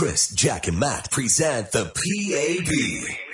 Chris, Jack, and Matt present the PAB,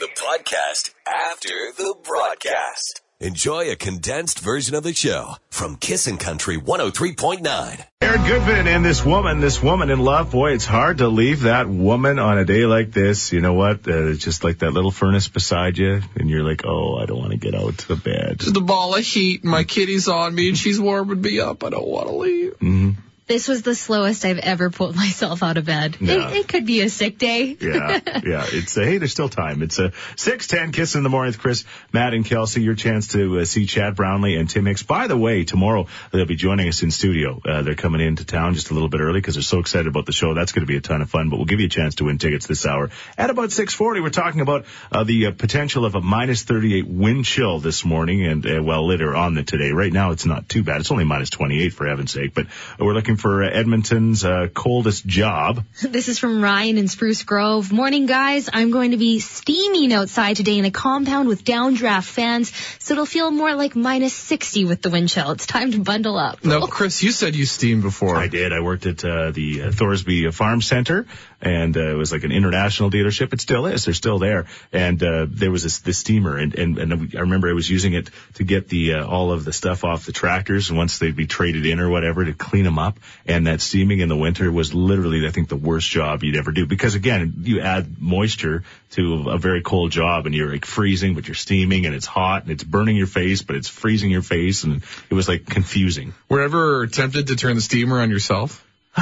the podcast after the broadcast. Enjoy a condensed version of the show from Kissin' Country 103.9. Aaron Goodman and this woman, this woman in love. Boy, it's hard to leave that woman on a day like this. You know what? Uh, it's just like that little furnace beside you, and you're like, oh, I don't want to get out to the bed. Just a ball of heat. My kitty's on me and she's warming me up. I don't want to leave. Mm-hmm. This was the slowest I've ever pulled myself out of bed. Yeah. It, it could be a sick day. yeah, yeah. It's uh, hey, there's still time. It's a six ten kiss in the morning with Chris, Matt, and Kelsey. Your chance to uh, see Chad Brownlee and Tim Hicks. By the way, tomorrow they'll be joining us in studio. Uh, they're coming into town just a little bit early because they're so excited about the show. That's going to be a ton of fun. But we'll give you a chance to win tickets this hour at about six forty. We're talking about uh, the uh, potential of a minus thirty eight wind chill this morning, and uh, well later on the today. Right now it's not too bad. It's only minus twenty eight for heaven's sake. But we're looking for uh, Edmonton's uh, coldest job. This is from Ryan in Spruce Grove. Morning, guys. I'm going to be steaming outside today in a compound with downdraft fans, so it'll feel more like minus 60 with the wind chill. It's time to bundle up. No, Chris, you said you steamed before. I did. I worked at uh, the uh, Thorsby Farm Center, and uh, it was like an international dealership. It still is. They're still there. And uh, there was this, this steamer, and, and and I remember I was using it to get the uh, all of the stuff off the tractors, and once they'd be traded in or whatever to clean them up. And that steaming in the winter was literally, I think, the worst job you'd ever do because again, you add moisture to a very cold job, and you're like freezing, but you're steaming, and it's hot, and it's burning your face, but it's freezing your face, and it was like confusing. Were ever tempted to turn the steamer on yourself?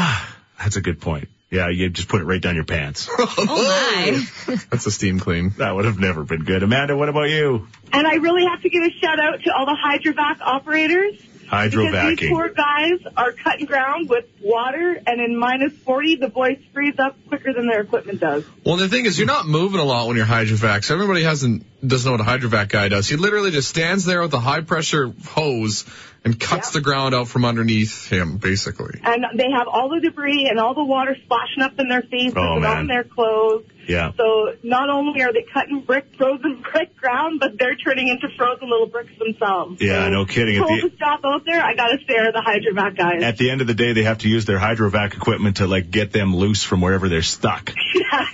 That's a good point. Yeah, you just put it right down your pants. Oh my. That's a steam clean. That would have never been good. Amanda, what about you? And I really have to give a shout out to all the hydrovac operators. Because these poor guys are cutting ground with water, and in minus 40, the boys freeze up quicker than their equipment does. Well, the thing is, you're not moving a lot when you're hydrovac. So everybody hasn't doesn't know what a hydrovac guy does. He literally just stands there with a high pressure hose and cuts Yeah. the ground out from underneath him, basically. And they have all the debris and all the water splashing up in their faces Oh, and man. on their clothes. Yeah. So not only are they cutting brick, frozen brick ground, but they're turning into frozen little bricks themselves. Yeah, So, no kidding. At the- job out there, I gotta stare at the hydrovac guys. At the end of the day, they have to use their hydrovac equipment to like get them loose from wherever they're stuck. yeah,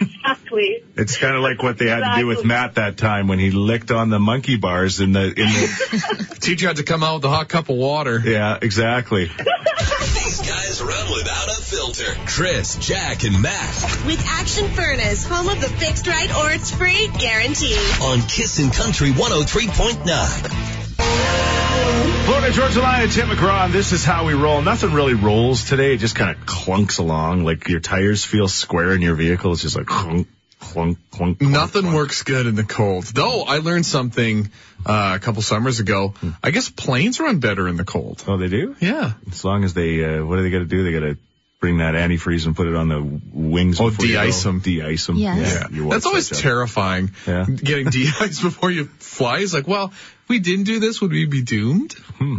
exactly. It's kind of like what they had to do with Matt that time when he licked on the monkey bars in the in the. Teacher had to come out with a hot cup of water. yeah, exactly. These guys run without a filter. Chris, Jack, and Matt With Action Furnace, home of the fixed right or it's free guarantee. on Kissin' Country 103.9. Florida Georgia Line and Tim McGraw. This is how we roll. Nothing really rolls today. It just kind of clunks along. Like your tires feel square in your vehicle. It's just like clunk, clunk, clunk. clunk, Nothing clunk. works good in the cold. Though I learned something uh, a couple summers ago. I guess planes run better in the cold. Oh, they do. Yeah. As long as they, uh, what do they got to do? They got to bring that antifreeze and put it on the wings. Oh, before you de-ice go. 'em. De-ice them. Yes. Yeah. That's always such a- terrifying. Yeah. Getting de-iced before you fly is like, well, if we didn't do this, would we be doomed? Hmm.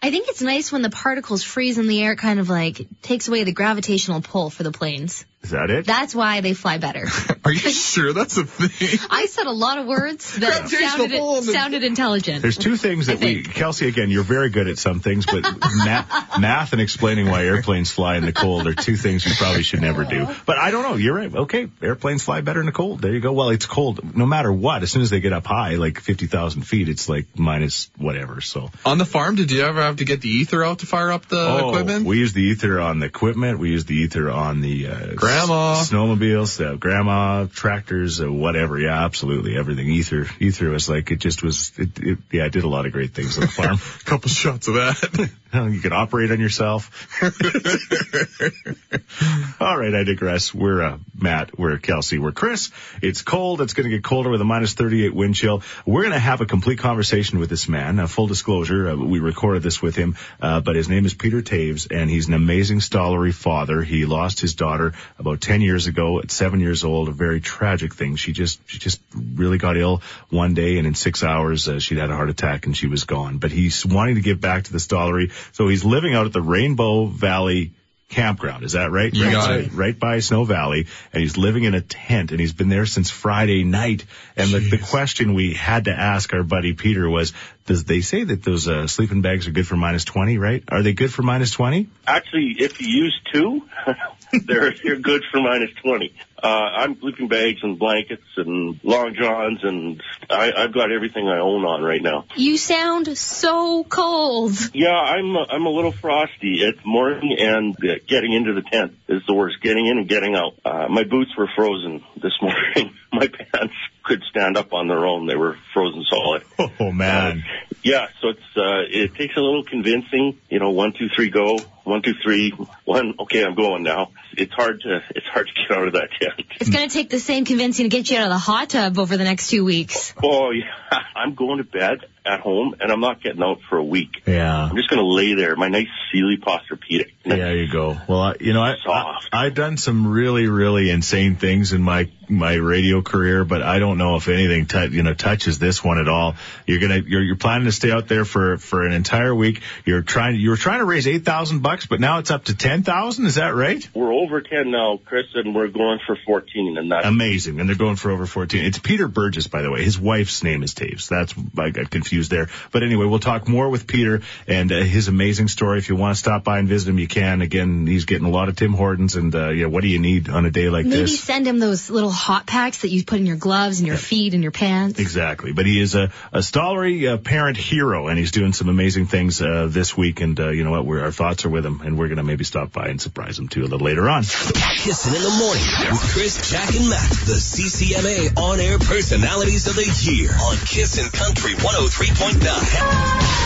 I think it's nice when the particles freeze in the air, kind of like takes away the gravitational pull for the planes. Is that it? That's why they fly better. Are you sure that's a thing? I said a lot of words that sounded, sounded intelligent. There's two things that we. Kelsey, again, you're very good at some things, but math, math and explaining why airplanes fly in the cold are two things you probably should never do. But I don't know. You're right. Okay. Airplanes fly better in the cold. There you go. Well, it's cold no matter what. As soon as they get up high, like 50,000 feet, it's like minus whatever. So. On the farm, did you ever have to get the ether out to fire up the Oh, equipment? we use the ether on the equipment. We use the ether on the uh, Grandma. snowmobiles, uh, grandma, tractors, uh, whatever. Yeah, absolutely everything. Ether, ether was like it just was. It, it, yeah, I did a lot of great things on the farm. a couple shots of that. you can operate on yourself. All right, I digress. We're uh, Matt, we're Kelsey, we're Chris. It's cold. It's going to get colder with a minus 38 wind chill. We're going to have a complete conversation with this man. Uh, full disclosure, uh, we recorded this with him, uh, but his name is Peter Taves, and he's an amazing Stollery father. He lost his daughter about 10 years ago at seven years old. A very tragic thing. She just she just really got ill one day, and in six hours uh, she'd had a heart attack and she was gone. But he's wanting to give back to the Stollery, so he's living out at the Rainbow Valley campground. Is that right? You right, got by- it. right by Snow Valley, and he's living in a tent, and he's been there since Friday night. And the, the question we had to ask our buddy Peter was, does they say that those uh, sleeping bags are good for minus 20, right? Are they good for minus 20? Actually, if you use two, they're they're good for minus twenty. Uh, I'm sleeping bags and blankets and long johns, and I, I've got everything I own on right now. You sound so cold. Yeah, I'm a, I'm a little frosty. It's morning and uh, getting into the tent is the worst. Getting in and getting out. Uh, my boots were frozen this morning. my pants could stand up on their own. They were frozen solid. Oh man. Yeah, so it's uh, it takes a little convincing. You know, one, two, three, go. One, two, three. One. Okay, I'm going now. It's hard to it's hard to get out of that tent. It's going to take the same convincing to get you out of the hot tub over the next two weeks. Oh yeah, I'm going to bed at home, and I'm not getting out for a week. Yeah. I'm just going to lay there, my nice Sealy Posturepedic. Yeah, there you go. Well, I, you know, I, I Soft. I've done some really, really insane things in my my radio career, but I don't know if anything tou- you know touches this one at all. You're gonna you're you're planning to stay out there for for an entire week. You're trying you were trying to raise eight thousand bucks, but now it's up to ten thousand. Is that right? We're over 10 now, Chris, and we're going for 14, and that's Amazing, and they're going for over fourteen. It's Peter Burgess, by the way. His wife's name is Taves. That's I got confused there. But anyway, we'll talk more with Peter and uh, his amazing story. If you want to stop by and visit him, you can. Again, he's getting a lot of Tim Hortons, and uh, yeah, what do you need on a day like this? Maybe send him those little hot packs that you put in your gloves and your feet and your pants. Exactly. But he is a, a Stollery uh, parent hero, and he's doing some amazing things uh, this week. And uh, you know what? We're, our thoughts are with him, and we're to maybe stop by and surprise him too a little later on. Kissin' in the morning with Chris, Jack, and Matt, the CCMA on-air personalities of the year on Kissin' Country 103.9.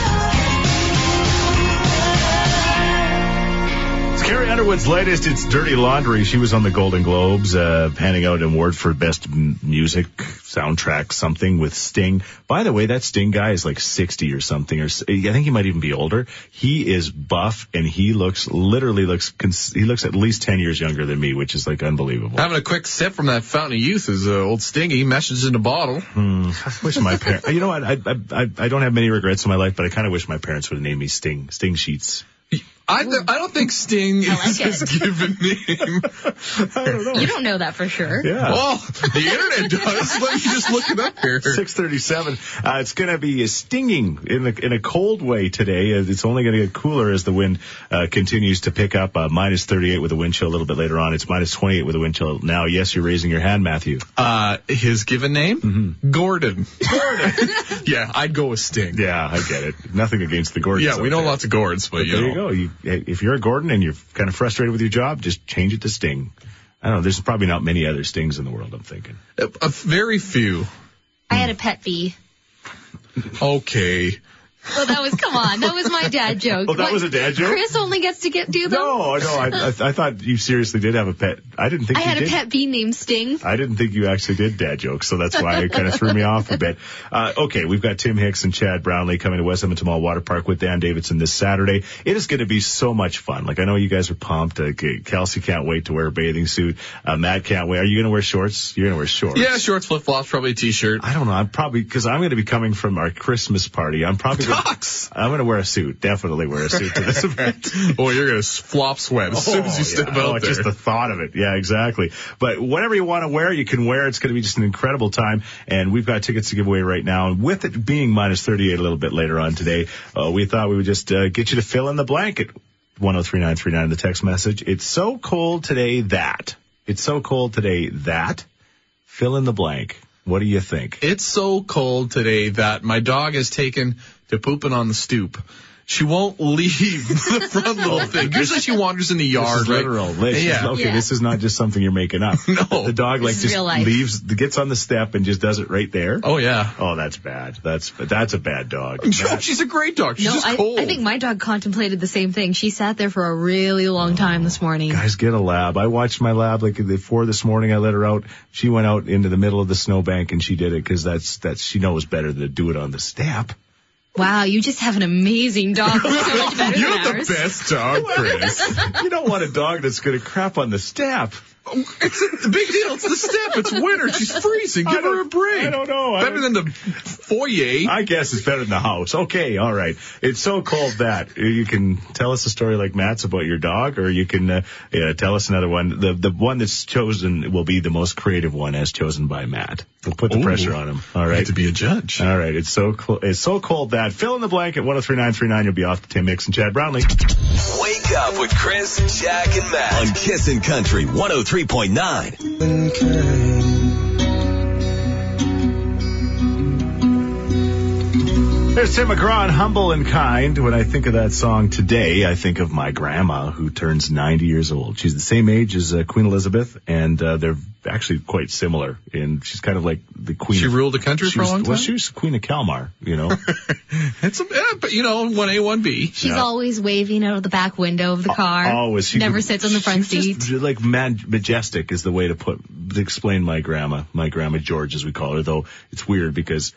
Carrie Underwood's latest. It's Dirty Laundry. She was on the Golden Globes, uh, handing out an award for best m- music soundtrack, something with Sting. By the way, that Sting guy is like 60 or something, or I think he might even be older. He is buff and he looks, literally looks, cons- he looks at least 10 years younger than me, which is like unbelievable. Having a quick sip from that fountain of youth is uh, old Stingy. Message in a bottle. I wish my parents, you know what? I, I, I, I don't have many regrets in my life, but I kind of wish my parents would have named me Sting, Sting Sheets. I, th- I don't think Sting I like is his it. given name. I don't know. You don't know that for sure. Yeah. Well, the internet does. Let me just look it up here. 637. Uh, it's going to be stinging in, the, in a cold way today. Uh, It's only going to get cooler as the wind uh, continues to pick up. Uh, minus 38 with a wind chill a little bit later on. It's minus 28 with a wind chill now. Yes, you're raising your hand, Matthew. Uh, his given name? Mm-hmm. Gordon. Gordon. yeah, I'd go with Sting. Yeah, I get it. Nothing against the Gordons. Yeah, we know there. lots of Gords, but, you There know. you go. You, if you're a Gordon and you're kind of frustrated with your job, just change it to Sting. I don't know. There's probably not many other Stings in the world, I'm thinking. A, a very few. I had a pet bee. Okay. Well, that was, come on, that was my dad joke. Oh, that What- was a dad joke? Chris only gets to get do them. No, no, I, I, I thought you seriously did have a pet. I didn't think I you had a did. pet bee named Sting. I didn't think you actually did dad jokes, so that's why it kind of threw me off a bit. Uh, okay, we've got Tim Hicks and Chad Brownlee coming to West Edmonton Mall Water Park with Dan Davidson this Saturday. It is going to be so much fun. Like I know you guys are pumped. Uh, Kelsey can't wait to wear a bathing suit. Uh, Matt can't wait. Are you going to wear shorts? You're going to wear shorts. Yeah, shorts, flip flops, probably a t-shirt. I don't know. I'm probably because I'm going to be coming from our Christmas party. I'm probably I'm going to wear a suit. Definitely wear a suit to this event. Oh, you're gonna flop sweat as soon as you step yeah. out oh, there. Just the thought of it. Yeah, exactly. But whatever you want to wear, you can wear. It's going to be just an incredible time. And we've got tickets to give away right now. And with it being minus 38 a little bit later on today, uh, we thought we would just uh, get you to fill in the blanket. 103939 in the text message. It's so cold today that. It's so cold today that. Fill in the blank. What do you think? It's so cold today that my dog has taken to pooping on the stoop. She won't leave the front little thing. Usually she wanders in the This yard, is right? literal. Liz, Yeah. Okay, Yeah. this is not just something you're making up. No. The dog like just leaves, gets on the step and just does it right there. Oh yeah. Oh, that's bad. That's that's a bad dog. No, she's a great dog. She's No, just I, cold. I think my dog contemplated the same thing. She sat there for a really long time this morning. Guys, get a lab. I watched my lab like at four this morning. I let her out. She went out into the middle of the snowbank and she did it because that's that's she knows better than to do it on the step. Wow, you just have an amazing dog. So You're the best dog, Chris. you don't want a dog that's going to crap on the step. It's a big deal. It's the step. It's winter. She's freezing. Give her a break. I don't know. I Better don't- than the foyer. I guess it's better than the house. Okay, all right. It's so cold that you can tell us a story like Matt's about your dog, or you can uh, yeah, tell us another one. The the one that's chosen will be the most creative one, as chosen by Matt. We'll put the Ooh. pressure on him. All right. I right. to be a judge. All right. It's so cl- it's so cold that fill in the blank at 103939. You'll be off to Tim Hicks and Chad Brownlee. Wake up with Chris, Jack, and Matt on Kissin' Country 103.9. There's Tim McGraw Humble and Kind. When I think of that song today, I think of my grandma who turns 90 years old. She's the same age as uh, Queen Elizabeth, and uh, they're actually quite similar. And she's kind of like the queen. She of- ruled the country she for a was- long Well, she was queen of Kalmar, you know. It's a, yeah, but you know, one A, one B. She's Yeah. always waving out of the back window of the car. Always. She Never could- sits on the front she's seat. just, like man, majestic is the way to put to explain my grandma, my grandma George as we call her. Though it's weird because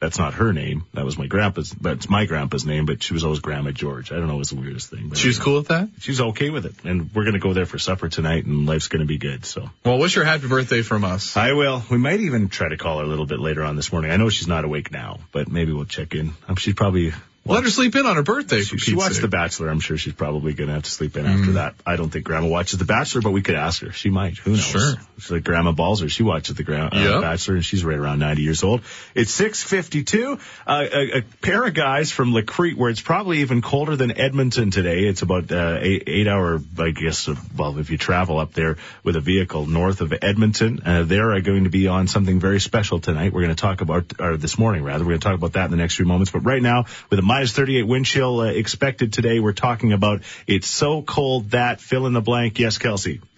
that's not her name. That was my grandpa's. That's my grandpa's name, but she was always Grandma George. I don't know. It was the weirdest thing. But She was cool with that? She's okay with it, and we're gonna go there for supper tonight, and life's gonna be good. So Well, wish her happy birthday from us. I will. We might even try to call her a little bit later on this morning. I know she's not awake now, but maybe we'll check in. Um, she's probably. Let her sleep in on her birthday. She, she watched sake. The Bachelor. I'm sure she's probably going to have to sleep in Mm. after that. I don't think Grandma watches The Bachelor, but we could ask her. She might. Who knows? Sure. She's like Grandma Balzer. She watches The gra- uh, Yep. Bachelor, and she's right around 90 years old. It's 6:52. Uh, a, a pair of guys from La Crete, where it's probably even colder than Edmonton today. It's about uh, eight, eight hour, I guess. Well, if you travel up there with a vehicle north of Edmonton, uh, they're going to be on something very special tonight. We're going to talk about, or this morning rather. We're going to talk about that in the next few moments. But right now, with a minus 38 wind chill uh, expected today, we're talking about it's so cold that fill in the blank. Yes, Kelsey.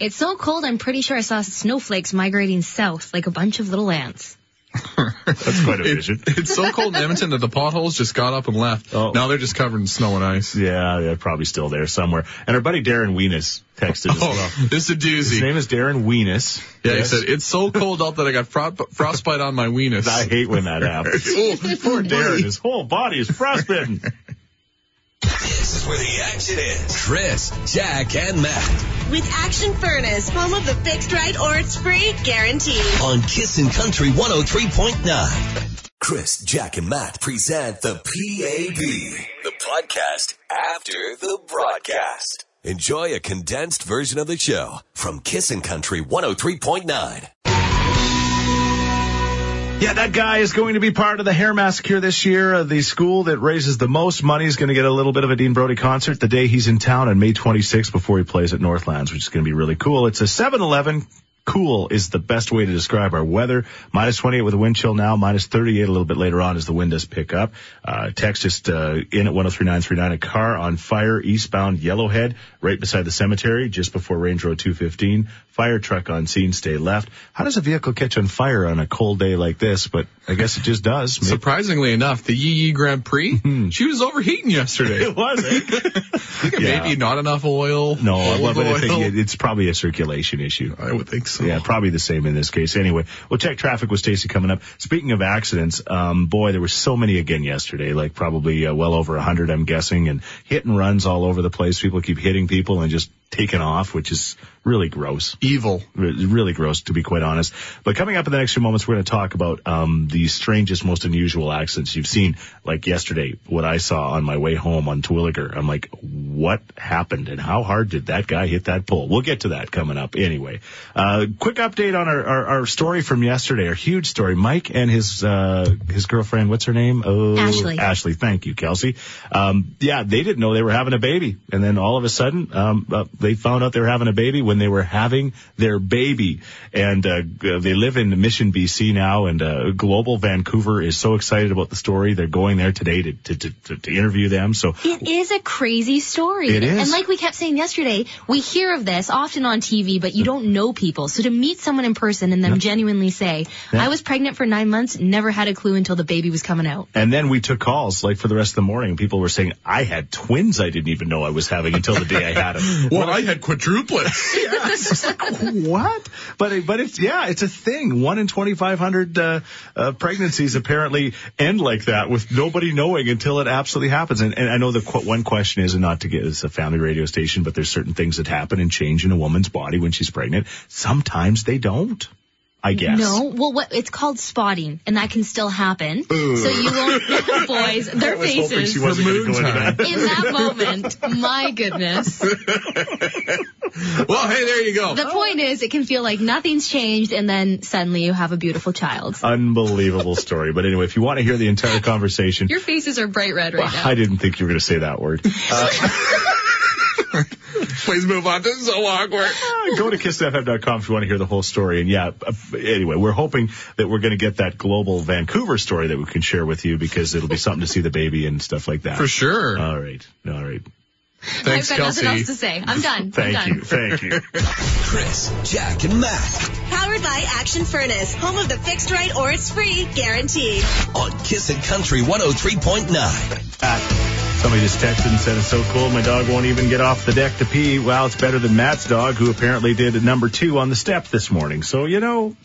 It's so cold, I'm pretty sure I saw snowflakes migrating south like a bunch of little ants. That's quite a It- vision. it's so cold in Edmonton that the potholes just got up and left. Oh. Now they're just covered in snow and ice. Yeah, they're probably still there somewhere. And our buddy Darren Weenus texted well. Oh, this is a doozy. His name is Darren Weenus. Yeah, Yes. he said, it's so cold out that I got fro- frostbite on my weenus. I hate when that happens. Oh, Poor Darren, his whole body is frostbitten. This is where the action is. Chris, Jack, and Matt With Action Furnace, home of the fixed right or it's free guarantee. on Kissin' Country 103.9. Chris, Jack, and Matt present the PAB, the podcast after the broadcast. Enjoy a condensed version of the show from Kissin' Country 103.9. Yeah, that guy is going to be part of the hair massacre this year. Uh, the school that raises the most money is going to get a little bit of a Dean Brody concert the day he's in town on May 26th before he plays at Northlands, which is going to be really cool. It's a 7-Eleven. Cool is the best way to describe our weather. Minus 28 with a wind chill now, minus 38 a little bit later on as the wind does pick up. Uh, text just, uh, in at 103939, a car on fire eastbound Yellowhead, right beside the cemetery, just before Range Road 215. Fire truck on scene, stay left. How does a vehicle catch on fire on a cold day like this? But I guess it just does. Maybe- Surprisingly enough, the Yee Yee Grand Prix, she was overheating yesterday. It was, eh? I think Yeah. Maybe not enough oil. No, old but, but I think it- it's probably a circulation issue. I would think so. Yeah, probably the same in this case. Anyway, we'll check traffic with Stacy coming up. Speaking of accidents, um, boy, there were so many again yesterday, like probably uh, well over a hundred, I'm guessing, and hit and runs all over the place. People keep hitting people and just taking off, which is really gross. Evil. Re- really gross to be quite honest. But coming up in the next few moments, we're going to talk about um, the strangest, most unusual accidents you've seen. Like yesterday, what I saw on my way home on Terwillegar. I'm like, what happened and how hard did that guy hit that pole? We'll get to that coming up anyway. Uh, quick update on our, our, our story from yesterday, our huge story. Mike and his uh, his girlfriend, what's her name? Oh, Ashley. Ashley, thank you, Kelsey. Um, yeah, they didn't know they were having a baby, and then all of a sudden, um, uh, they found out they were having a baby when they were having their baby. And uh, they live in Mission, BC now, and uh, Global Vancouver is so excited about the story. They're going there today to to, to, to, to interview them. So It is a crazy story. It is. And like we kept saying yesterday, we hear of this often on TV, but you don't know people. So to meet someone in person and them genuinely say, I was pregnant for nine months, never had a clue until the baby was coming out. And then we took calls like for the rest of the morning. People were saying, I had twins I didn't even know I was having until the day I had them. What I had quadruplets. yeah, it's like what? But but it's yeah, it's a thing. One in twenty five hundred uh, uh, pregnancies apparently end like that with nobody knowing until it absolutely happens. And, and I know the qu- one question is and not to get it's a family radio station, but there's certain things that happen and change in a woman's body when she's pregnant. Sometimes they don't. I guess. No, well, what it's called spotting, and that can still happen. So you won't, boys, their I was faces she wasn't going to go into that. in that moment. My goodness. well, hey, there you go. The point is, it can feel like nothing's changed, and then suddenly you have a beautiful child. Unbelievable story. But anyway, if you want to hear the entire conversation, Your faces are bright red right now. I didn't think you were going to say that word. Uh, Please move on. This is so awkward. Go to kissfm.com if you want to hear the whole story. And yeah, uh, anyway, we're hoping that we're going to get that global Vancouver story that we can share with you because it'll be something to see the baby and stuff like that. For sure. All right. All right. Thanks, I've got nothing else to say. I'm done. I'm Thank done. you. Thank you. Chris, Jack, and Matt Powered by Action Furnace, home of the fixed right or it's free guarantee. on Kissin' Country 103.9. Matt, somebody just texted and said it's so cool my dog won't even get off the deck to pee. Well, it's better than Matt's dog who apparently did number two on the step this morning. So, you know,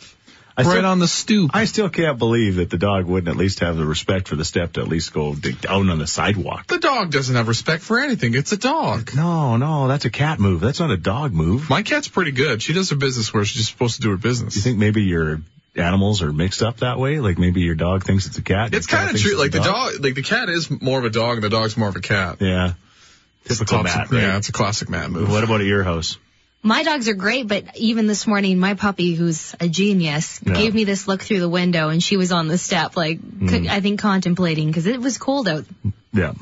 I Right still, on the stoop. I still can't believe that the dog wouldn't at least have the respect for the step to at least go down on the sidewalk. The dog doesn't have respect for anything. It's a dog. No, no, that's a cat move. That's not a dog move. My cat's pretty good. She does her business where she's supposed to do her business. You think maybe your animals are mixed up that way? Like maybe your dog thinks it's a cat. it's kind of true. Like the dog, like the cat is more of a dog and the dog's more of a cat. Yeah. Typical Tops- Matt, right? Yeah, it's a classic Matt move. What about at your house? My dogs are great, but even this morning, my puppy, who's a genius, Yeah. gave me this look through the window, and she was on the step, like mm. I think contemplating because it was cold out. Yeah.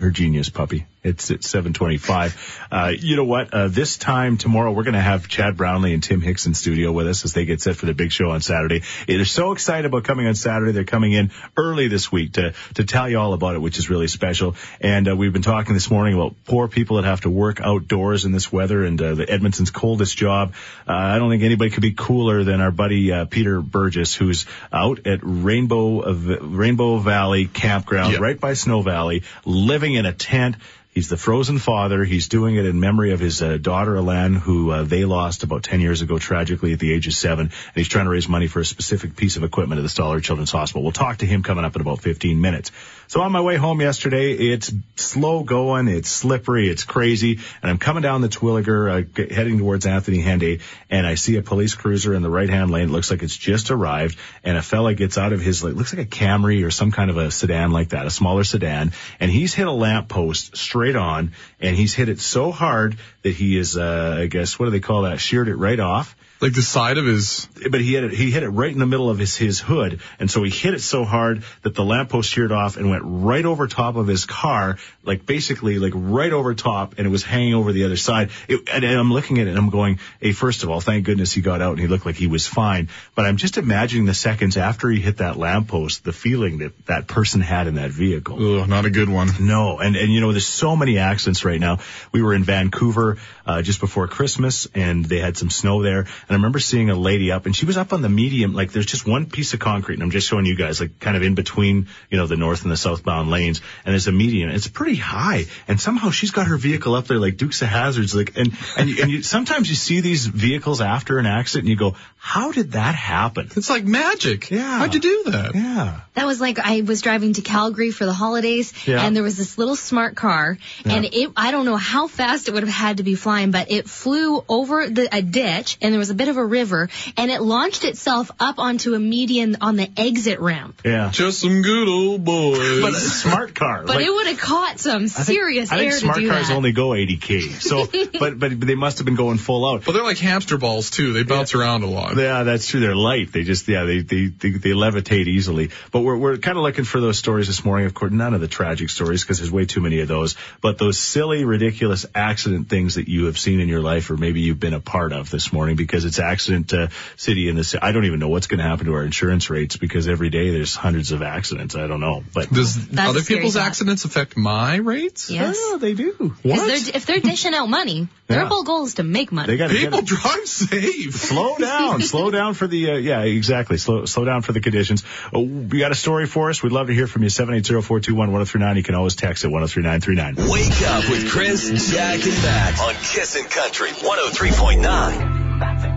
Her genius puppy. It's at 725. Uh, you know what? Uh, this time tomorrow, we're going to have Chad Brownlee and Tim Hicks in studio with us as they get set for the big show on Saturday. They're so excited about coming on Saturday. They're coming in early this week to, to tell you all about it, which is really special. And, uh, we've been talking this morning about poor people that have to work outdoors in this weather and, uh, the Edmonton's coldest job. Uh, I don't think anybody could be cooler than our buddy, uh, Peter Burgess, who's out at Rainbow, Rainbow Valley Campground, Yep. right by Snow Valley, living in a tent. He's the frozen father. He's doing it in memory of his uh, daughter, Alan, who uh, they lost about 10 years ago tragically at the age of seven. And he's trying to raise money for a specific piece of equipment at the Stollery Children's Hospital. We'll talk to him coming up in about 15 minutes. So on my way home yesterday, it's slow going, it's slippery, it's crazy, and I'm coming down the Terwillegar, uh, heading towards Anthony Henday, and I see a police cruiser in the right-hand lane. It looks like it's just arrived, and a fella gets out of his, like, looks like a Camry or some kind of a sedan like that, a smaller sedan, and he's hit a lamppost straight on, and he's hit it so hard that he is, uh, I guess, what do they call that? Sheared it right off Like the side of his. but he hit it, he hit it right in the middle of his, his hood. And so he hit it so hard that the lamppost sheared off and went right over top of his car, like basically like right over top and it was hanging over the other side. It, and, and I'm looking at it and I'm going, hey, first of all, thank goodness he got out and he looked like he was fine. But I'm just imagining the seconds after he hit that lamppost, the feeling that that person had in that vehicle. Ugh, not a good one. No, and and you know, there's so many accidents right now. We were in Vancouver uh, just before Christmas, and they had some snow there. And I remember seeing a lady up, and she was up on the medium. Like, there's just one piece of concrete, and I'm just showing you guys, like, kind of in between, you know, the north and the southbound lanes. And there's a median. It's pretty high, and somehow she's got her vehicle up there like Dukes of Hazards. Like, and and you, and you sometimes you see these vehicles after an accident, and you go, how did that happen? It's like magic. Yeah. How'd you do that? Yeah. That was like I was driving to Calgary for the holidays, Yeah. and there was this little smart car, and it I don't know how fast it would have had to be flying, but it flew over the a ditch, and there was a bit of a river, and it launched itself up onto a median on the exit ramp. Yeah. Just some good old boys. But a smart car. But like- it would have caught some serious I think- serious I think air smart to do cars that. only go 80 k. So, but but they must have been going full out. Well, they're like hamster balls too. They bounce around a lot. Yeah, that's true. They're light. They just yeah, they they they, they levitate easily. But we're we're kind of looking for those stories this morning. Of course, none of the tragic stories because there's way too many of those. But those silly, ridiculous accident things that you have seen in your life, or maybe you've been a part of this morning, because it's accident uh, city in this. I don't even know what's going to happen to our insurance rates because every day there's hundreds of accidents. I don't know, but Does That's other people's thought. accidents affect my rates? Yes. Oh, they do. What? they're, if they're dishing out money, their whole goal is to make money. They got People drive safe. slow down, slow down for the uh, yeah, exactly. Slow slow down for the conditions. Oh, you got a story for us? We'd love to hear from you. Seven eight zero four two one one zero three nine. You can always text at one zero three nine three nine. Wake up with Chris, Jack, and Matt on Kissin' Country 103.9.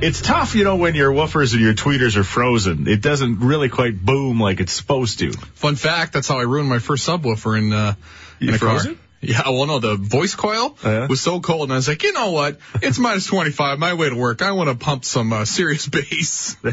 It's tough, you know, when your woofers and your tweeters are frozen. It doesn't really quite boom like it's supposed to. Fun fact, that's how I ruined my first subwoofer in, uh, You in a froze car. it? Yeah, well, no, the voice coil yeah? was so cold, and I was like, you know what? It's minus 25, my way to work. I want to pump some uh, serious bass.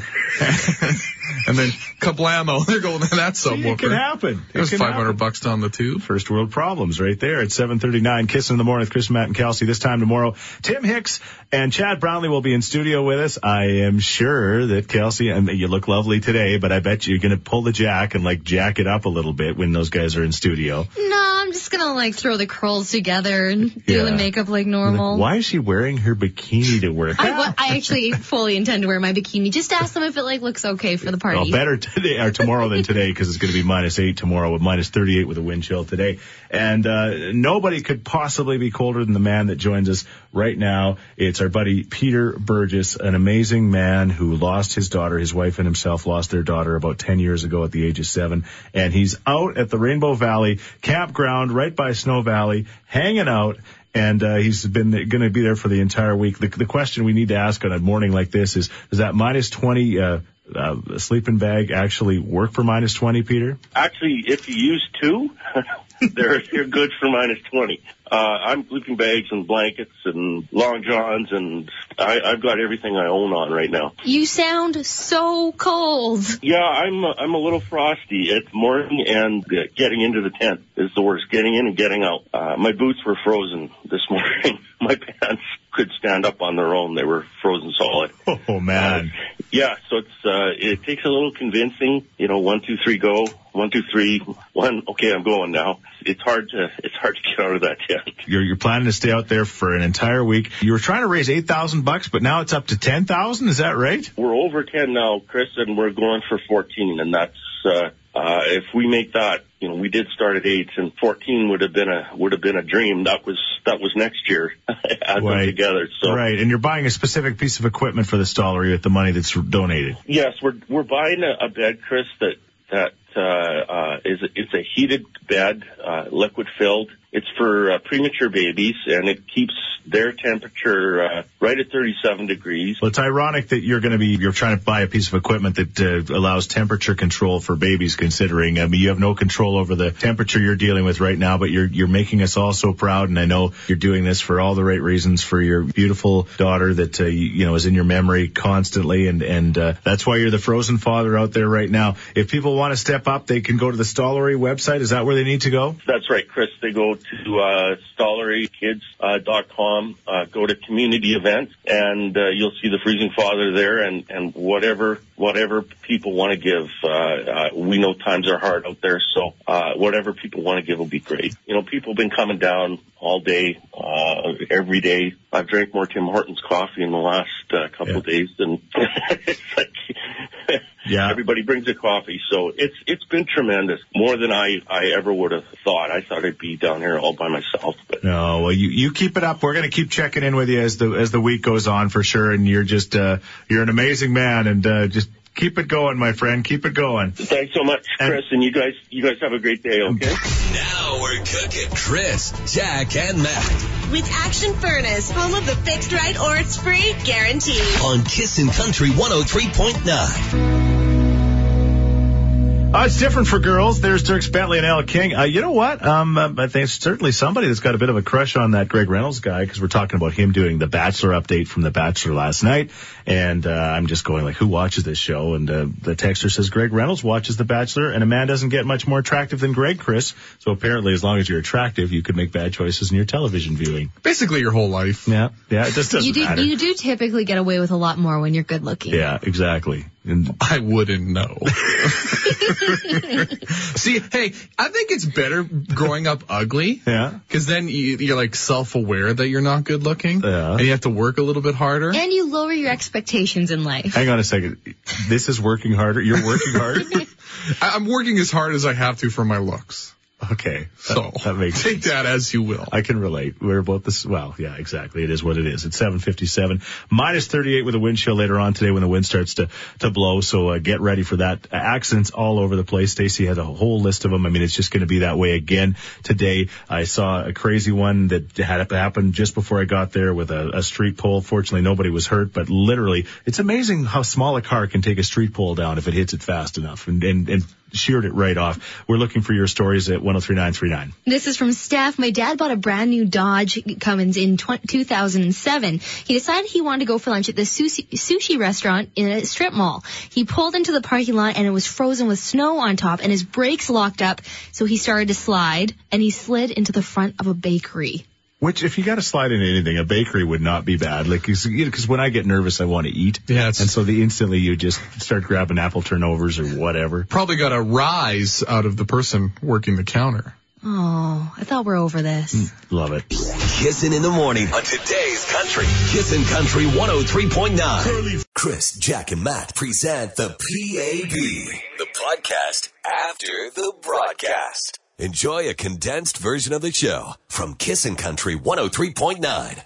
and then kablamo, there go that It subwoofer. can happen. It was can 500 happen. bucks down the tube. First world problems right there at 739. Kissing in the morning with Chris, Matt, and Kelsey. This time tomorrow, Tim Hicks and Chad Brownlee will be in studio with us. I am sure that Kelsey, and you look lovely today, but I bet you're going to pull the jack and like jack it up a little bit when those guys are in studio. no, I'm just gonna like throw the curls together and do Yeah. the makeup like normal. Why is she wearing her bikini to work? I, wa- I actually fully intend to wear my bikini. Just ask them if it like looks okay for the party. Well, better today or tomorrow than today because it's going to be minus eight tomorrow with minus 38 with a wind chill today. And uh, nobody could possibly be colder than the man that joins us right now. It's our buddy Peter Burgess, an amazing man who lost his daughter. His wife and himself lost their daughter about 10 years ago at the age of seven. And he's out at the Rainbow Valley campground right by Snow Valley, hanging out. And uh, he's been going to be there for the entire week. The, the question we need to ask on a morning like this is: Does that minus twenty uh, uh, sleeping bag actually work for minus twenty, Peter? Actually, if you use two, they're they're good for minus twenty. Uh, I'm sleeping bags and blankets and long johns, and I, I've got everything I own on right now. You sound so cold. Yeah, I'm uh, I'm a little frosty. It's morning and uh, getting into the tent is the worst. Getting in and getting out. Uh, my boots were frozen this morning. my pants could stand up on their own. They were frozen solid. Oh man, Yeah, so it's uh it takes a little convincing, you know, one, two, three, go, one, two, three, one, okay, I'm going now. It's hard to it's hard to get out of that tent. you're you're planning to stay out there for an entire week. You were trying to raise eight thousand bucks, but now it's up to ten thousand. Is that right? We're over ten now, Chris, and we're going for fourteen and that's uh uh if we make that, you know, we did start at eight and fourteen would have been a would have been a dream. That was that was next year add them Right. together. So Right, and you're buying a specific piece of equipment for the Stollery with the money that's donated. Yes, we're we're buying a, a bed, Chris. That that uh, uh, is a, it's a heated bed, uh, liquid filled. It's for uh, premature babies, and it keeps their temperature uh, right at 37 degrees. Well, it's ironic that you're going to be you're trying to buy a piece of equipment that uh, allows temperature control for babies. Considering, I mean, you have no control over the temperature you're dealing with right now, but you're you're making us all so proud, and I know you're doing this for all the right reasons for your beautiful daughter that uh, you, you know is in your memory constantly, and and uh, that's why you're the frozen father out there right now. If people want to step up, they can go to the Stollery website. Is that where they need to go? That's right, Chris. They go to uh, stollerykids.com, uh, go to community events, and uh, you'll see the freezing father there, and and whatever whatever people want to give. Uh, uh, we know times are hard out there, so uh, whatever people want to give will be great. You know, people have been coming down all day, uh, every day. I've drank more Tim Hortons coffee in the last uh, couple Yeah. of days than it's like. Yeah. Everybody brings a coffee, so it's it's been tremendous. More than I I ever would have thought. I thought I'd be down here all by myself, but No, well, you, you keep it up. We're going to keep checking in with you as the as the week goes on for sure. And you're just uh, you're an amazing man, and uh, just keep it going, my friend. Keep it going. thanks so much, And- Chris, and you guys you guys have a great day. Okay. Now we're cooking. Chris, Jack, and Matt With Action Furnace, home of the fixed right or it's free guarantee. on Kissin' Country 103.9. Uh, it's different for girls. There's Dierks Bentley and Elle King. Uh, you know what? Um, uh, I think certainly somebody that's got a bit of a crush on that Greg Reynolds guy because we're talking about him doing the Bachelor update from the Bachelor last night, and uh, I'm just going like, who watches this show? And uh, the texter says Greg Reynolds watches the Bachelor, and a man doesn't get much more attractive than Greg, Chris. So apparently, as long as you're attractive, you could make bad choices in your television viewing. Basically your whole life. Yeah, yeah, it just doesn't You do matter. you do typically get away with a lot more when you're good looking. Yeah, exactly. And I wouldn't know. See, hey, I think it's better growing up ugly. Yeah. Because then you, you're like self-aware that you're not good looking. Yeah. And you have to work a little bit harder. And you lower your expectations in life. hang on a second. This is working harder. You're working hard. I, I'm working as hard as I have to for my looks. Okay. So that makes take that as you will. I can relate. We're both this. Well, yeah, exactly. It is what it is. It's 757 minus 38 with a wind chill later on today when the wind starts to, to blow. So uh, get ready for that. Uh, accidents all over the place. Stacy has a whole list of them. I mean, it's just going to be that way again today. I saw a crazy one that had happened just before I got there with a, a street pole. Fortunately, nobody was hurt, but literally, it's amazing how small a car can take a street pole down if it hits it fast enough and, and, and sheared it right off. We're looking for your stories at 103939. This is from Steph. My dad bought a brand new Dodge Cummins in tw- 2007. He decided he wanted to go for lunch at the sushi, sushi restaurant in a strip mall. He pulled into the parking lot and it was frozen with snow on top and his brakes locked up. So he started to slide and he slid into the front of a bakery. Which, if you got to slide into anything, a bakery would not be bad. Like, cause, you know, 'cause when I get nervous, I want to eat. Yeah, And so the instantly you just start grabbing apple turnovers or whatever. Probably got a rise out of the person working the counter. Oh, I thought we're over this. Mm, love it. Kissing in the morning on today's country. Kissing Country 103.9. Chris, Jack, and Matt present the PAB, the podcast after the broadcast. Enjoy a condensed version of the show from Kissin' Country 103.9.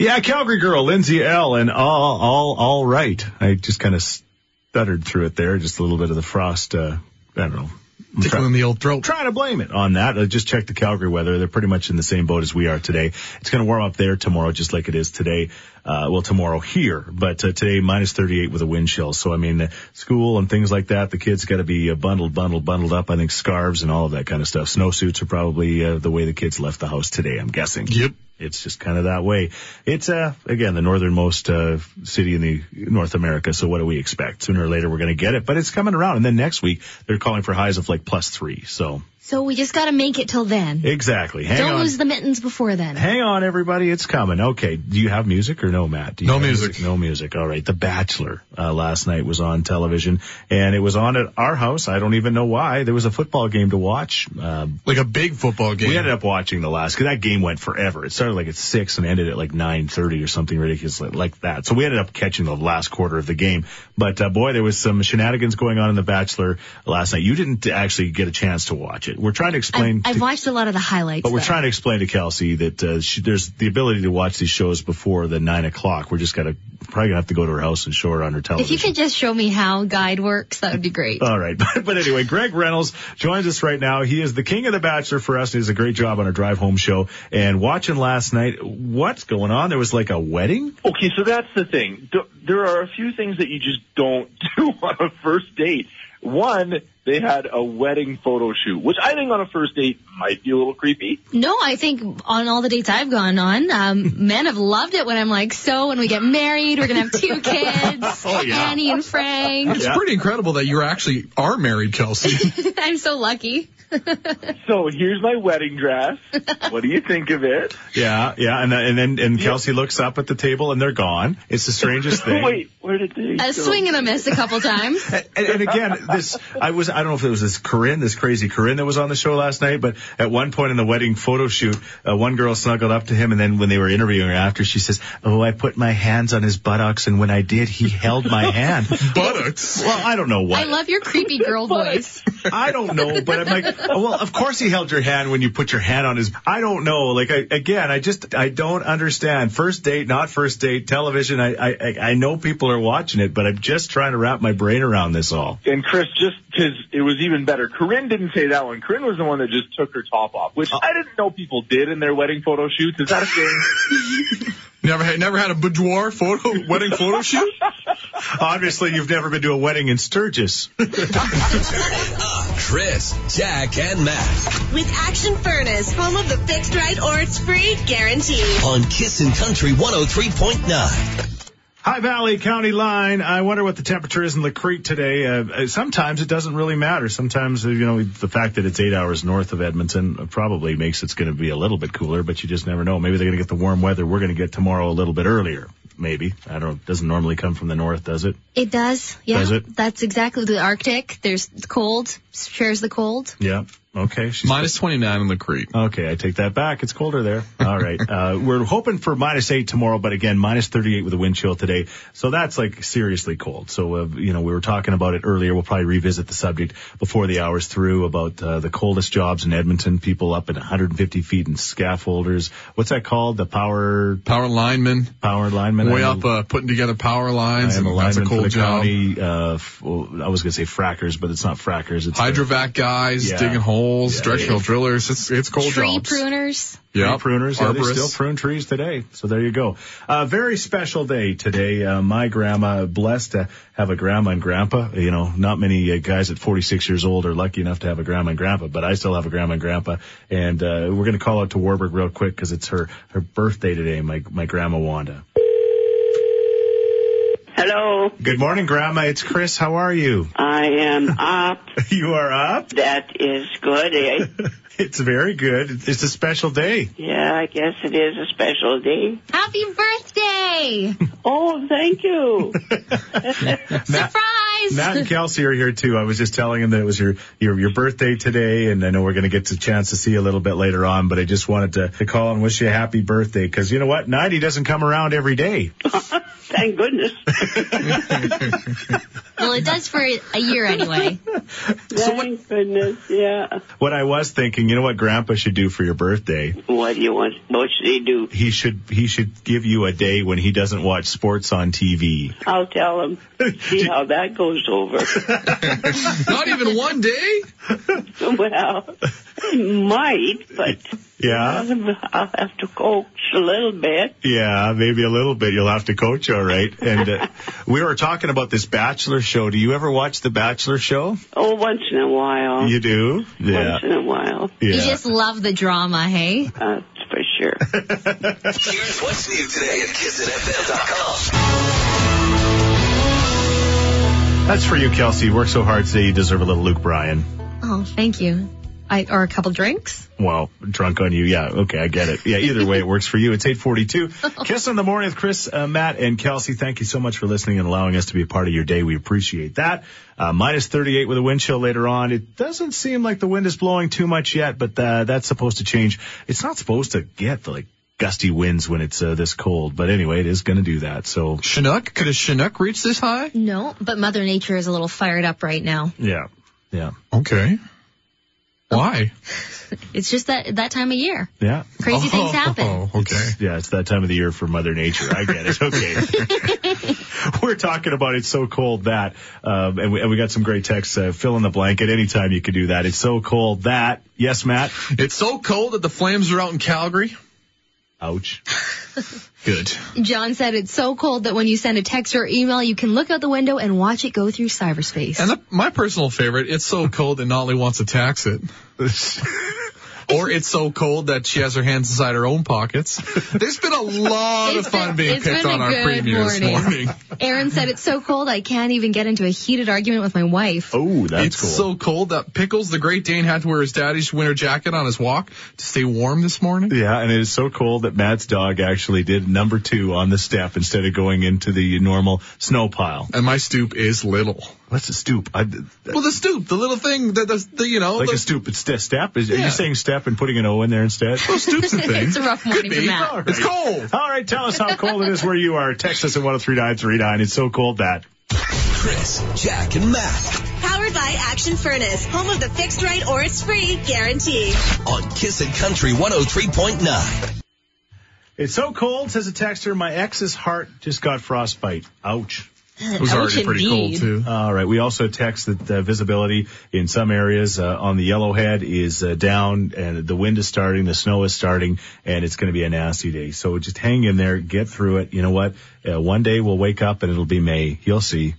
Yeah, Calgary girl, Lindsay Ell and all, all, all right. I just kind of stuttered through it there. Just a little bit of the frost, uh, I don't know. I'm try- the old throat. trying to blame it on that. I just checked the Calgary weather. They're pretty much in the same boat as we are today. It's going to warm up there tomorrow, just like it is today. Uh, well, tomorrow here, but uh, today minus 38 with a wind chill. So, I mean, uh, school and things like that, the kids got to be uh, bundled, bundled, bundled up. I think scarves and all of that kind of stuff. Snowsuits are probably uh, the way the kids left the house today, I'm guessing. Yep. It's just kind of that way. It's, uh, again, the northernmost, uh, city in the North America. So what do we expect? Sooner or later we're going to get it, but it's coming around. And then next week they're calling for highs of like plus three. So So we just gotta make it till then. exactly. Hang Don't on. lose the mittens before then. Hang on, everybody. It's coming. Okay. Do you have music or no, Matt? Do you No have music. No music. All right. The Bachelor, uh, last night was on television and it was on at our house. I don't even know why. There was a football game to watch. Um, Like a big football game. we ended up watching the last, cause that game went forever. It started like at six and ended at like 9.30 or something ridiculous like, like that. So we ended up catching the last quarter of the game. But, uh, boy, there was some shenanigans going on in the Bachelor last night. You didn't actually get a chance to watch it. We're trying to explain. I've, I've to- watched a lot of the highlights. but we're though. trying to explain to Kelsey that uh, she, there's the ability to watch these shows before the nine o'clock. We're just gonna probably gonna have to go to her house and show her on her television. If you could just show me how guide works, that would be great. All right, but, but anyway, Greg Reynolds joins us right now. He is the king of the Bachelor for us. He does a great job on our drive home show. And watching last night, what's going on? There was like a wedding. Okay, so that's the thing. There are a few things that you just don't do on a first date. One, they had a wedding photo shoot, which I think on a first date might be a little creepy. No, I think on all the dates I've gone on, um, men have loved it when I'm like, so when we get married, we're gonna have two kids, Oh, yeah. Annie and Frank. It's Yeah. pretty incredible that you actually are married, Kelsey. I'm so lucky. So here's my wedding dress. What do you think of it? Yeah, yeah. And, then- and then and Kelsey looks up at the table and they're gone. It's the strangest thing. Wait, where did they A go? swing and a miss a couple times. and, and again, this I was I don't know if it was this Corinne, this crazy Corinne that was on the show last night, but at one point in the wedding photo shoot, uh, one girl snuggled up to him, and then when they were interviewing her after, she says, "Oh, I put my hands on his buttocks, and when I did, he held my hand." Buttocks. well, I don't know what. I love your creepy girl voice. I don't know, but I'm like, oh, well, of course he held your hand when you put your hand on his. I don't know. Like I, again, I just I don't understand. First date, not first date, television. I, I I- I know people are watching it, but I'm just trying to wrap my brain around this all. And Chris, just because it was even better, Corinne didn't say that one. Corinne was the one that just took her top off, which uh. I didn't know people did in their wedding photo shoots. Is that a thing? Never had, never had a boudoir photo, wedding photo shoot? Obviously, you've never been to a wedding in Sturgis. Chris, Jack, and Matt With Action Furnace, home of the fixed right or it's free guarantee. on Kissin' Country 103.9. High Valley County line. I wonder what the temperature is in La Crete today. Uh, sometimes it doesn't really matter. Sometimes, uh, you know, the fact that it's eight hours north of Edmonton probably makes it's going to be a little bit cooler, but you just never know. Maybe they're going to get the warm weather we're going to get tomorrow a little bit earlier. maybe. I don't. Know. Doesn't normally come from the north, does it? It does. Yeah. Does it? That's exactly the Arctic. There's cold, shares the cold. Yeah. Okay. She's Minus 29 in the Crete. Okay, I take that back. It's colder there. All right. Uh, we're hoping for minus eight tomorrow, but again, minus 38 with a wind chill today. So that's like seriously cold. So, uh, you know, we were talking about it earlier. We'll probably revisit the subject before the hour's through about uh, the coldest jobs in Edmonton. People up at 150 feet in scaffolders. What's that called? The power Power lineman. power lineman. Way I'm up, uh, putting together power lines. and that's a cold the job. county. Uh, I was going to say frackers, but it's not frackers. It's Hydrovac guys, Yeah. digging holes, Yeah, directional yeah. drillers. It's, it's cold Tree jobs. pruners. Yeah. Tree pruners. Yeah, they still prune trees today. So there you go. A very special day today. Uh, my grandma, blessed to have a grandma and grandpa. You know, not many uh, guys at 46 years old are lucky enough to have a grandma and grandpa, but I still have a grandma and grandpa. And uh, we're going to call out to Warburg real quick because it's her her birthday today. My my grandma Wanda. Hello, Good morning, Grandma. It's Chris. How are you? I am up. You are up. That is good, eh? It's very good. It's a special day. Yeah, I guess it is a special day. Happy birthday! Oh, thank you. Surprise! Matt and Kelsey are here too. I was just telling him that it was your your, your birthday today, and I know we're going to get a chance to see you a little bit later on. But I just wanted to, to call and wish you a happy birthday because you know what, ninety doesn't come around every day. Thank goodness. well, it does for a year anyway. Thank goodness. Yeah. What I was thinking, you know what Grandpa should do for your birthday? What do you want? What should he do? He should he should give you a day when he doesn't watch sports on TV. I'll tell him. See how that goes over. Not even one day? well, might, but Yeah, I'll have to coach a little bit. yeah, maybe a little bit. You'll have to coach, all right. And uh, we were talking about this Bachelor show. Do you ever watch the Bachelor show? Oh, once in a while. You do? Yeah, Once in a while. yeah. You just love the drama, hey? That's for sure. Here's what's new today at KissNFM.com. That's for you, Kelsey. You worked so hard today. You deserve a little Luke Bryan. Oh, thank you. I, or a couple drinks? Well, drunk on you. Yeah. Okay. I get it. Yeah. Either way, it works for you. It's 842. Kiss in the morning with Chris, uh, Matt, and Kelsey. Thank you so much for listening and allowing us to be a part of your day. We appreciate that. Uh, minus 38 with a wind chill later on. It doesn't seem like the wind is blowing too much yet, but, uh, that's supposed to change. It's not supposed to get like gusty winds when it's, uh, this cold, but anyway, it is going to do that. So Chinook? Could a Chinook reach this high? No, but Mother Nature is a little fired up right now. yeah. Yeah. Okay. Why? It's just that that time of year. Yeah. Crazy things happen. Oh, okay. Yeah, it's that time of the year for Mother Nature. I get it. Okay. We're talking about it's so cold that, um, and, we, and we got some great texts. Uh, fill in the blank blanket anytime you can do that. It's so cold that. Yes, Matt. It's so cold that the flames are out in Calgary. Ouch. Good. John said it's so cold that when you send a text or email, you can look out the window and watch it go through cyberspace. And the, my personal favorite, it's so cold that Notley wants to tax it. or it's so cold that she has her hands inside her own pockets. There's been a lot It's of fun been- being picked on our good premier this morning. morning. Aaron said it's so cold I can't even get into a heated argument with my wife. Oh, that's it's cool. so cold that Pickles, the Great Dane, had to wear his daddy's winter jacket on his walk to stay warm this morning. yeah, and it is so cold that Matt's dog actually did number two on the step instead of going into the normal snow pile. And my stoop is little. What's a stoop? I, Well, the stoop, the little thing that the, the you know, like the, a stoop. It's st- step. Is, Are you saying step and putting an O in there instead? Well, stoop's a thing. It's a rough morning for. Matt. All right. It's cold. All right, tell us how cold it is where you are. Text us at 103939. It's so cold that. Chris, Jack, and Matt Powered by Action Furnace, home of the fixed right or it's free guarantee. on Kissin' Country 103.9. It's so cold, says a texter. My ex's heart just got frostbite. Ouch. It was already pretty indeed. cold too. All right. We also text that uh, visibility in some areas uh, on the Yellowhead is uh, down, and the wind is starting, the snow is starting, and it's going to be a nasty day. So just hang in there, get through it. You know what? Uh, one day we'll wake up and it'll be May. You'll see.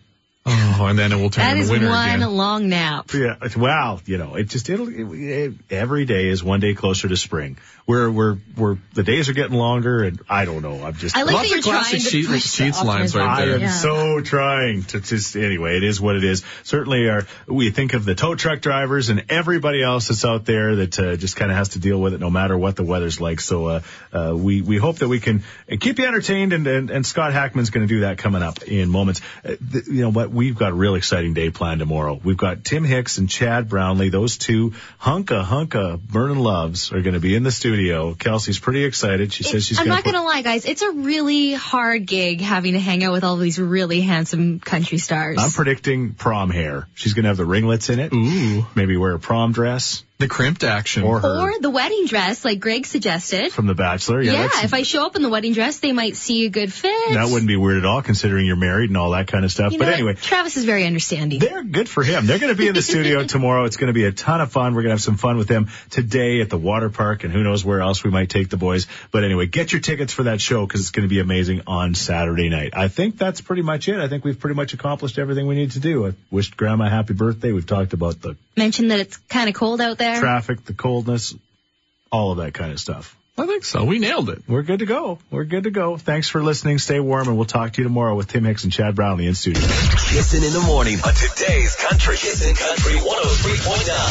Oh, and then it will turn That into is winter one again. long nap. Yeah, it's- well, you know, it just it'll it, it, every day is one day closer to spring. We're we're we're the days are getting longer, and I don't know. I'm just I like Lots that of you're classic trying to sheet- push sheets lines optimism. right I am Yeah. so trying to just anyway. It is what it is. Certainly, our we think of the tow truck drivers and everybody else that's out there that uh, just kind of has to deal with it, no matter what the weather's like. So uh, uh, we we hope that we can keep you entertained, and and, and Scott Hackman's going to do that coming up in moments. Uh, th- you know what? We've got a real exciting day planned tomorrow. We've got Tim Hicks and Chad Brownlee. Those two hunka hunka Vernon loves are going to be in the studio. Kelsey's pretty excited. She says she's I'm gonna not put- gonna lie, guys. It's a really hard gig having to hang out with all these really handsome country stars. I'm predicting prom hair. She's going to have the ringlets in it. Ooh, Maybe wear a prom dress the crimped action. or her or the wedding dress, like Greg suggested. from The Bachelor. Yeah, Yeah, if I show up in the wedding dress, they might see a good fit. that wouldn't be weird at all, considering you're married and all that kind of stuff. You but know what? anyway, Travis is very understanding. they're good for him. They're going to be in the studio tomorrow. It's going to be a ton of fun. We're going to have some fun with them today at the water park, and who knows where else we might take the boys. But anyway, get your tickets for that show because it's going to be amazing on Saturday night. I think that's pretty much it. I think we've pretty much accomplished everything we need to do. I wished Grandma happy birthday. We've talked about the Mentioned that it's kind of cold out there. Traffic, the coldness, all of that kind of stuff. I think so. We nailed it. We're good to go. We're good to go. Thanks for listening. Stay warm, and we'll talk to you tomorrow with Tim Hicks and Chad Brownlee in studio. Kissin' in the morning on today's Country Kissin' Country 103.9.